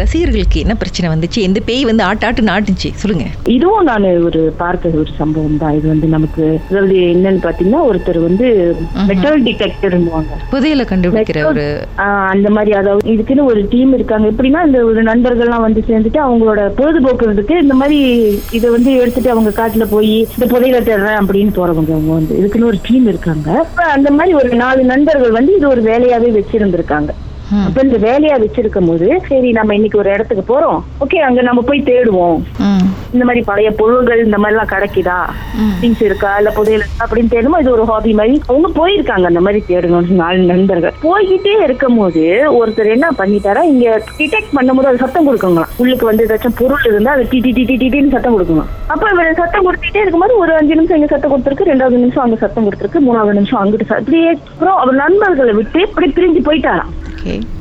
ரசிகர்களுக்கு என்ன பிரச்சனை வந்துச்சு? இந்த பேய் வந்து ஆட்டு ஆட்டுன்னு ஆட்டுச்சு. சொல்லுங்க. இதுவும் நான் ஒரு பார்த்த ஒரு சம்பவம் தான். இது வந்து நமக்கு அதாவது என்னன்னு பாத்தீங்கன்னா ஒருத்தர் வந்து மெட்டல் டிடெக்டர்னுவாங்க புதையல கண்டுபிடிக்கிற ஒரு அந்த மாதிரி அதாவது இதுக்குன்னு ஒரு டீம் இருக்காங்க. எப்படின்னா இந்த ஒரு நண்பர்கள்லாம் வந்து சேர்ந்துட்டு அவங்களோட பொழுதுபோக்குறதுக்கு இந்த மாதிரி இதை வந்து எடுத்துட்டு அவங்க காட்டுல போய் இந்த புதையில தேடுறேன் அப்படின்னு போறவங்க அவங்க வந்து இதுக்குன்னு ஒரு டீம் இருக்காங்க. அந்த மாதிரி ஒரு நாலு நண்பர்கள் வந்து இது ஒரு வேலையாவே வச்சிருந்திருக்காங்க. ம். அப்ப இந்த வேலையா வச்சிருக்கும் போது சரி நம்ம இன்னைக்கு ஒரு இடத்துக்கு போறோம். ஓகே அங்க நம்ம போய் தேடுவோம். இந்த மாதிரி பழைய பொருள்கள் இந்த மாதிரி எல்லாம் கிடைக்குதா. திங்ஸ் இருக்கா? இல்ல புதையல் இருக்கா? அப்படின்னு தேடுமோ இது ஒரு ஹாபி மாதிரி. அவங்க போயிருக்காங்க அந்த மாதிரி தேடணும் நாலு நண்பர்கள். போய்கிட்டே இருக்கும் போது ஒருத்தர் என்ன பண்ணிட்டாரா இங்க டிடெக்ட் பண்ணும்போது அது சத்தம் கொடுக்குங்களாம். உள்ளுக்கு வந்து ஏதாச்சும் பொருள் இருந்தா அது டி டி டி டி டின்னு சத்தம் கொடுக்குங்களாம். அப்ப இவர் சத்தம் கொடுத்துட்டே இருக்கும்போது ஒரு அஞ்சு நிமிஷம் இங்க சத்தம் கொடுத்துருக்கு ரெண்டாவது நிமிஷம் அங்க சத்தம் கொடுத்துருக்கு மூணாவது நிமிஷம் அங்கிட்டு. இப்படியே அப்புறம் அவர் நண்பர்களை விட்டு இப்படி பிரிஞ்சு போயிட்டாராம்.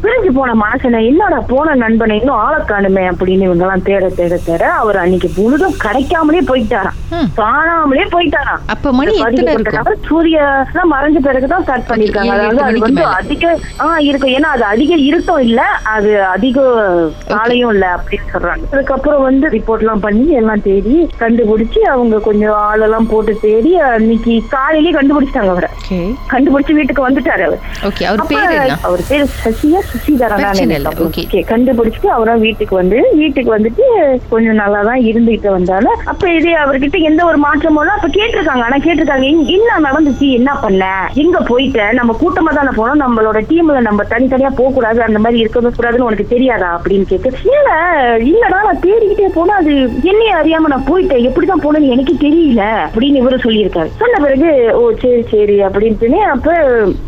பிரிஞ்சு போன மனுஷனை என்னடா போன நண்பனை இன்னும் ஆளை காணுமே அப்படின்னு இவங்க எல்லாம் தேட தேட தேட அவர் அன்னைக்கு முழுதும் கிடைக்காமலே போயிட்டாராம். காணாமலே போயிட்டாராம். அப்ப மணி சூரிய மறைஞ்ச பிறகுதான் ஸ்டார்ட் பண்ணிருக்காங்க அதாவது அது வந்து. அதிக ஆஹ் இருக்கும். ஏன்னா அது அதிக இருட்டும் இல்ல அது அதிக காலையும் இல்ல அப்படின்னு சொல்றாங்க. அதுக்கப்புறம் வந்து ரிப்போர்ட் எல்லாம் பண்ணி எல்லாம் தேடி கண்டுபிடிச்சு அவங்க கொஞ்சம் ஆளெல்லாம் போட்டு தேடி அன்னைக்கு காலையிலேயே கண்டுபிடிச்சிட்டாங்க அவரை. கண்டுபிடிச்சு வீட்டுக்கு வந்துட்டாரு அவர். அவர் பேரு சசியா இல்ல, okay. கண்டுபிடிச்சிட்டு அவரும் வீட்டுக்கு வந்து வீட்டுக்கு வந்துட்டு கொஞ்சம் நல்லா தான் இருந்துகிட்டு வந்தாலும் அப்ப இது அவர்கிட்ட எந்த ஒரு மாற்றமும் அப்ப கேட்டிருக்காங்க. ஆனா கேட்டிருக்காங்க "இங்க என்ன நடந்துச்சு என்ன பண்ண? எங்க போயிட்ட? நம்ம கூட்டமா தானே போனோம். நம்மளோட டீம்ல நம்ம தனித்தனியா போக கூடாது அந்த மாதிரி இருக்கவே கூடாதுன்னு உனக்கு தெரியாதா? அப்படின்னு கேட்டு இல்ல இல்லடா நான் தேடிக்கிட்டே போனா அது என்னைய அறியாம நான் போயிட்டேன். எப்படிதான் போனேன்னு எனக்கு தெரியல. அப்படின்னு இவரு சொல்லியிருக்காரு. சொன்ன பிறகு ஓ சரி சரி. அப்படின்ட்டுனே அப்ப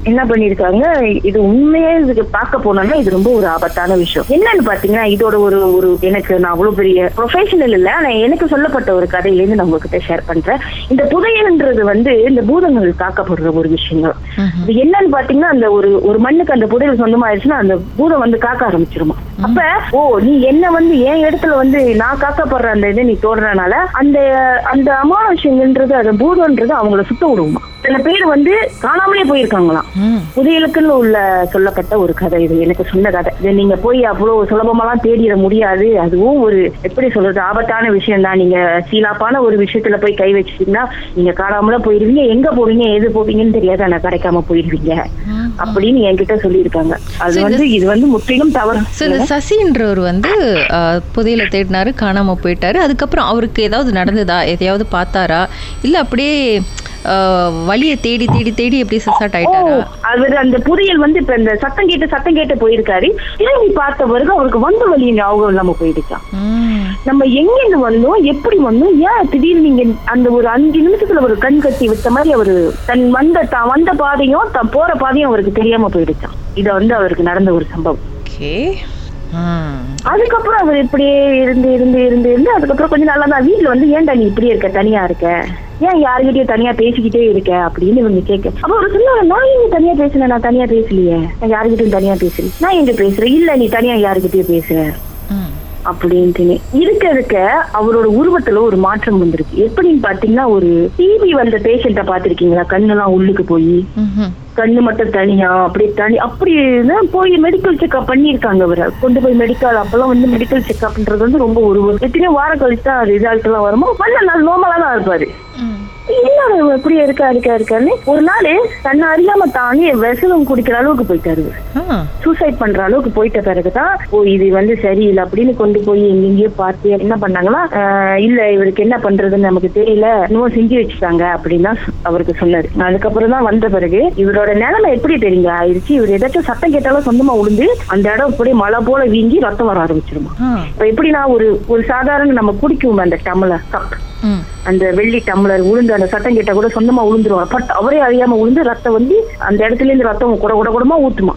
என்ன பண்ணிருக்காங்க இது உண்மையே இதுக்கு பார்க்க போனோம்னா இது ரொம்ப ஒரு ஆபத்தான விஷயம். என்னன்னு பாத்தீங்கன்னா இதோட ஒரு ஒரு எனக்கு நான் அவ்வளவு பெரிய ப்ரொஃபஷனல் இல்ல ஆனா எனக்கு சொல்லப்பட்ட ஒரு கதையிலேருந்து நான் உங்ககிட்ட ஷேர் பண்றேன். இந்த புதையல்ன்றது வந்து இந்த பூதங்கள் தாக்கப்படுற ஒரு விஷயங்கள். இது என்னன்னு பாத்தீங்கன்னா அந்த ஒரு ஒரு மண்ணுக்கு அந்த புதையல் சொந்தமாயிருச்சுன்னா அந்த பூதம் வந்து காக்க ஆரம்பிச்சிருமா. அப்ப ஓ நீ என்ன வந்து என் இடத்துல வந்து நான் காக்கப்படுற அந்த இதை நீ தோடுறனால அந்த அந்த அமானுஷங்கன்றது அந்த பூதம்ன்றது அவங்கள சுத்த விடுமா? சில பேர் வந்து காணாமலே போயிருக்காங்களாம். புதையலுக்குன்னு உள்ள சொல்லப்பட்ட ஒரு கதை இது எனக்கு சொன்ன கதை. இது நீங்க போய் அவ்வளவு சுலபமாலாம் தேடிட முடியாது. அதுவும் ஒரு எப்படி சொல்றது ஆபத்தான விஷயம் தான் நீங்க சீலாப்பான ஒரு விஷயத்துல போய் கை வச்சிட்டீங்கன்னா நீங்க காணாமல போயிருவீங்க. எங்க போவீங்க எது போவீங்கன்னு தெரியாது. ஆனா கிடைக்காம போயிருவீங்க. அப்படின்னு என்கிட்ட சொல்லியிருக்காங்க. அது So, வந்து இது வந்து முற்றிலும் தவறு. சசின்றவர் வந்து புதையல தேடினாரு காணாம போயிட்டாரு. அதுக்கப்புறம் அவருக்கு ஏதாவது நடந்ததா? எதையாவது பார்த்தாரா? இல்ல அப்படியே வழியை தேடி தேடி தேடி எப்படி சசாட் ஆயிட்டாரா? அவர் அந்த புதையல் வந்து இப்ப இந்த சத்தம் கேட்டு சத்தம் கேட்டு போயிருக்காரு. திரும்பி பார்த்த பிறகு அவருக்கு வந்த வழி ஞாபகம் இல்லாம போயிடுச்சான். நம்ம எங்கிருந்து வந்தோம்? எப்படி வந்தோம்? ஏன் திடீர்னு நீங்க அந்த ஒரு அஞ்சு நிமிஷத்துல ஒரு கண் கட்டி விட்ட மாதிரி அவரு தன் வந்த தான் வந்த பாதையும் தான் போற பாதையும் அவருக்கு தெரியாம போயிடுச்சான் இது வந்து அவருக்கு நடந்த ஒரு சம்பவம். ஓகே. அதுக்கப்புறம் அவர் இப்படியே இருந்து இருந்து இருந்து இருந்து அதுக்கப்புறம் கொஞ்சம் நல்லா தான் வீட்டுல வந்து ஏன்டா நீ இப்படியே இருக்க? தனியா இருக்க? ஏன் யாருகிட்டயும் தனியா பேசிக்கிட்டே இருக்க? அப்படின்னு இவங்க கேட்க. அப்ப அவர் சொன்னாங்க நான் எங்க தனியா பேசுனேன் நான் தனியா பேசலையே? நான் யாருகிட்டயும் தனியா பேசல. நான் எங்க பேசுறேன்? இல்ல நீ தனியா யாருகிட்டயும் பேசுற? அப்படின்ட்டு இருக்க இருக்க அவரோட உருவத்துல ஒரு மாற்றம் வந்திருக்கு. எப்படின்னு பாத்தீங்கன்னா ஒரு டிவி வந்த பேஷண்ட பாத்திருக்கீங்களா? கண்ணெல்லாம் உள்ளுக்கு போய். கண்ணு மட்டும் தனியா அப்படி தனி அப்படி போய் மெடிக்கல் செக்அப் பண்ணியிருக்காங்க அவரை. கொண்டு போய் மெடிக்கல் அப்பெல்லாம் வந்து மெடிக்கல் செக்அப்ன்றது வந்து ரொம்ப ஒரு எத்தனையோ வாரம் கழிச்சு தான் ரிசல்ட் எல்லாம் வருமோ? நல்ல நாள் நோமலா தான் இருப்பாரு. இவர் இப்படி இருக்கா இருக்கா இருக்கான்னு ஒரு நாள் தன்னை அறியாம தானே விஷம் குடிக்கிற அளவுக்கு போயிட்டாரு. சூசைட் பண்ற அளவுக்கு போயிட்ட பிறகுதான் ஓ இது வந்து சரியில்லை அப்படின்னு கொண்டு போய் எங்கெங்கயோ பார்த்து என்ன பண்ணாங்களா இல்ல இவருக்கு என்ன பண்றதுன்னு நமக்கு தெரியல இன்னும் செஞ்சு வச்சுட்டாங்க அப்படின்னு அவருக்கு சொன்னாரு அதுக்கப்புறம் தான் வந்த பிறகு இவரோட நிலைமை எப்படி தெரியுங்க ஆயிடுச்சு இவர் ஏதாச்சும் சத்தம் கேட்டாலும் சொந்தமா உளுந்து அந்த இடம் அப்படியே மழை போல வீங்கி ரத்தம் வர ஆரம்பிச்சிருமா. இப்ப எப்படின்னா ஒரு ஒரு சாதாரண நம்ம குடிக்குவோம் அந்த டம்ளர் கப். அந்த வெள்ளி டம்ளர் உளுந்து அந்த சத்தம் கேட்டா கூட சொந்தமா உளுந்துருவாங்க. பட் அவரே அறியாம உளுந்து ரத்தம் வந்து அந்த இடத்துல இருந்து ரத்தம் குட குட குடமா ஊத்துமா.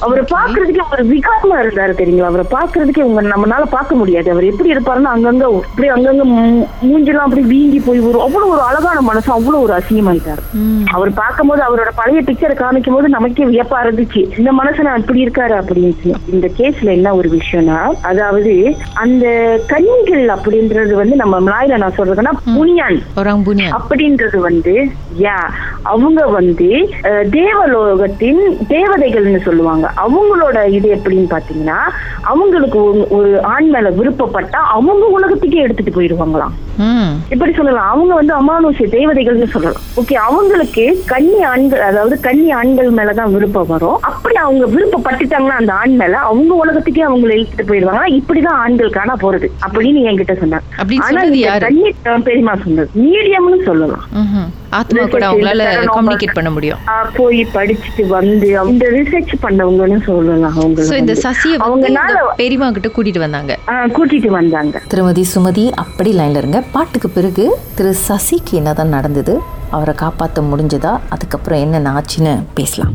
அவரை பாக்குறதுக்கே ஒரு விகாரமா இருந்தாரு தெரியுங்களா? அவரை பாக்குறதுக்கே உங்க நம்மனால பார்க்க முடியாது. அவர் எப்படி இருப்பாருன்னா அங்கங்க இப்படி அங்கங்க மூஞ்செல்லாம் அப்படி வீங்கி போய் வரும் அவ்வளவு ஒரு அழகான மனசு அவ்வளவு ஒரு அசிங்கமாயிட்டாரு. ம். அவர் பார்க்கும்போது அவரோட பழைய பிக்சரை காமிக்கும் போது நமக்கே வியப்பா இருந்துச்சு. இந்த மனுஷன் இப்படி இருக்காரு அப்படின்னு இந்த கேஸ்ல என்ன ஒரு விஷயம்னா அதாவது அந்த கன்னிகள் அப்படின்றது வந்து நம்ம மலாயில நான் சொல்றதுன்னா புனியான். அப்படின்றது வந்து யா அவங்க வந்து தேவலோகத்தின் தேவதைகள்னு சொல்லுவாங்க. அவங்களோட இது எப்படின்னு பாத்தீங்கன்னா அவங்களுக்கு ஒரு- ஆண் மேல விருப்பப்பட்டா அவங்க உலகத்துக்கே எடுத்துட்டு போயிடுவாங்களாம். இப்படி சொல்லலாம். அவங்க வந்து அமானுஷ்ய தேவதைகள்னு சொல்லலாம். ஓகே அவங்களுக்கு கன்னி ஆண்கள் அதாவது கன்னி ஆண்கள் மேலதான் விருப்பம் வரும். அப்படி அவங்க விருப்பப்பட்டுட்டாங்கன்னா அந்த ஆண் மேல அவங்க உலகத்துக்கே அவங்களை இழுத்துட்டு போயிடுவாங்க. இப்படிதான் ஆண்கள் காண போறது அப்படின்னு என்கிட்ட சொன்னாங்க. ஆனா? கன்னி அஹ், பெரியம்மா சொன்னது. மீடியம்னு சொல்லலாம். ஆத்மா கூட அவங்களால கம்யூனிகேட் பண்ண முடியும். போய் படிச்சுட்டு வந்து இந்த ரிசர்ச் பண்ணவங்கன்னு சொல்லலாம் அவங்க சோ இந்த. சசியை அவங்கனால இந்த பெரியம்மா கிட்ட கூட்டிட்டு வந்தாங்க. கூட்டிட்டு வந்தாங்க. திருமதி சுமதி அப்படி லைன்ல இருங்க. பாட்டுக்கு பிறகு திரு சசிக்கு என்னதான் நடந்தது அவரை காப்பாற்ற முடிஞ்சதா அதுக்கப்புறம் என்னென்ன ஆச்சுன்னு பேசலாம்.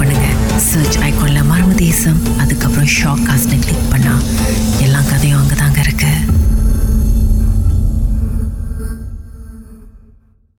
பண்ணுங்க. சர்ச் ஐகான்ல மர்ம தேசம் அதுக்கப்புறம் ஷாக் காஸ்ட்னு கிளிக் பண்ணா எல்லா கதையும் அங்கே தாங்க இருக்கு.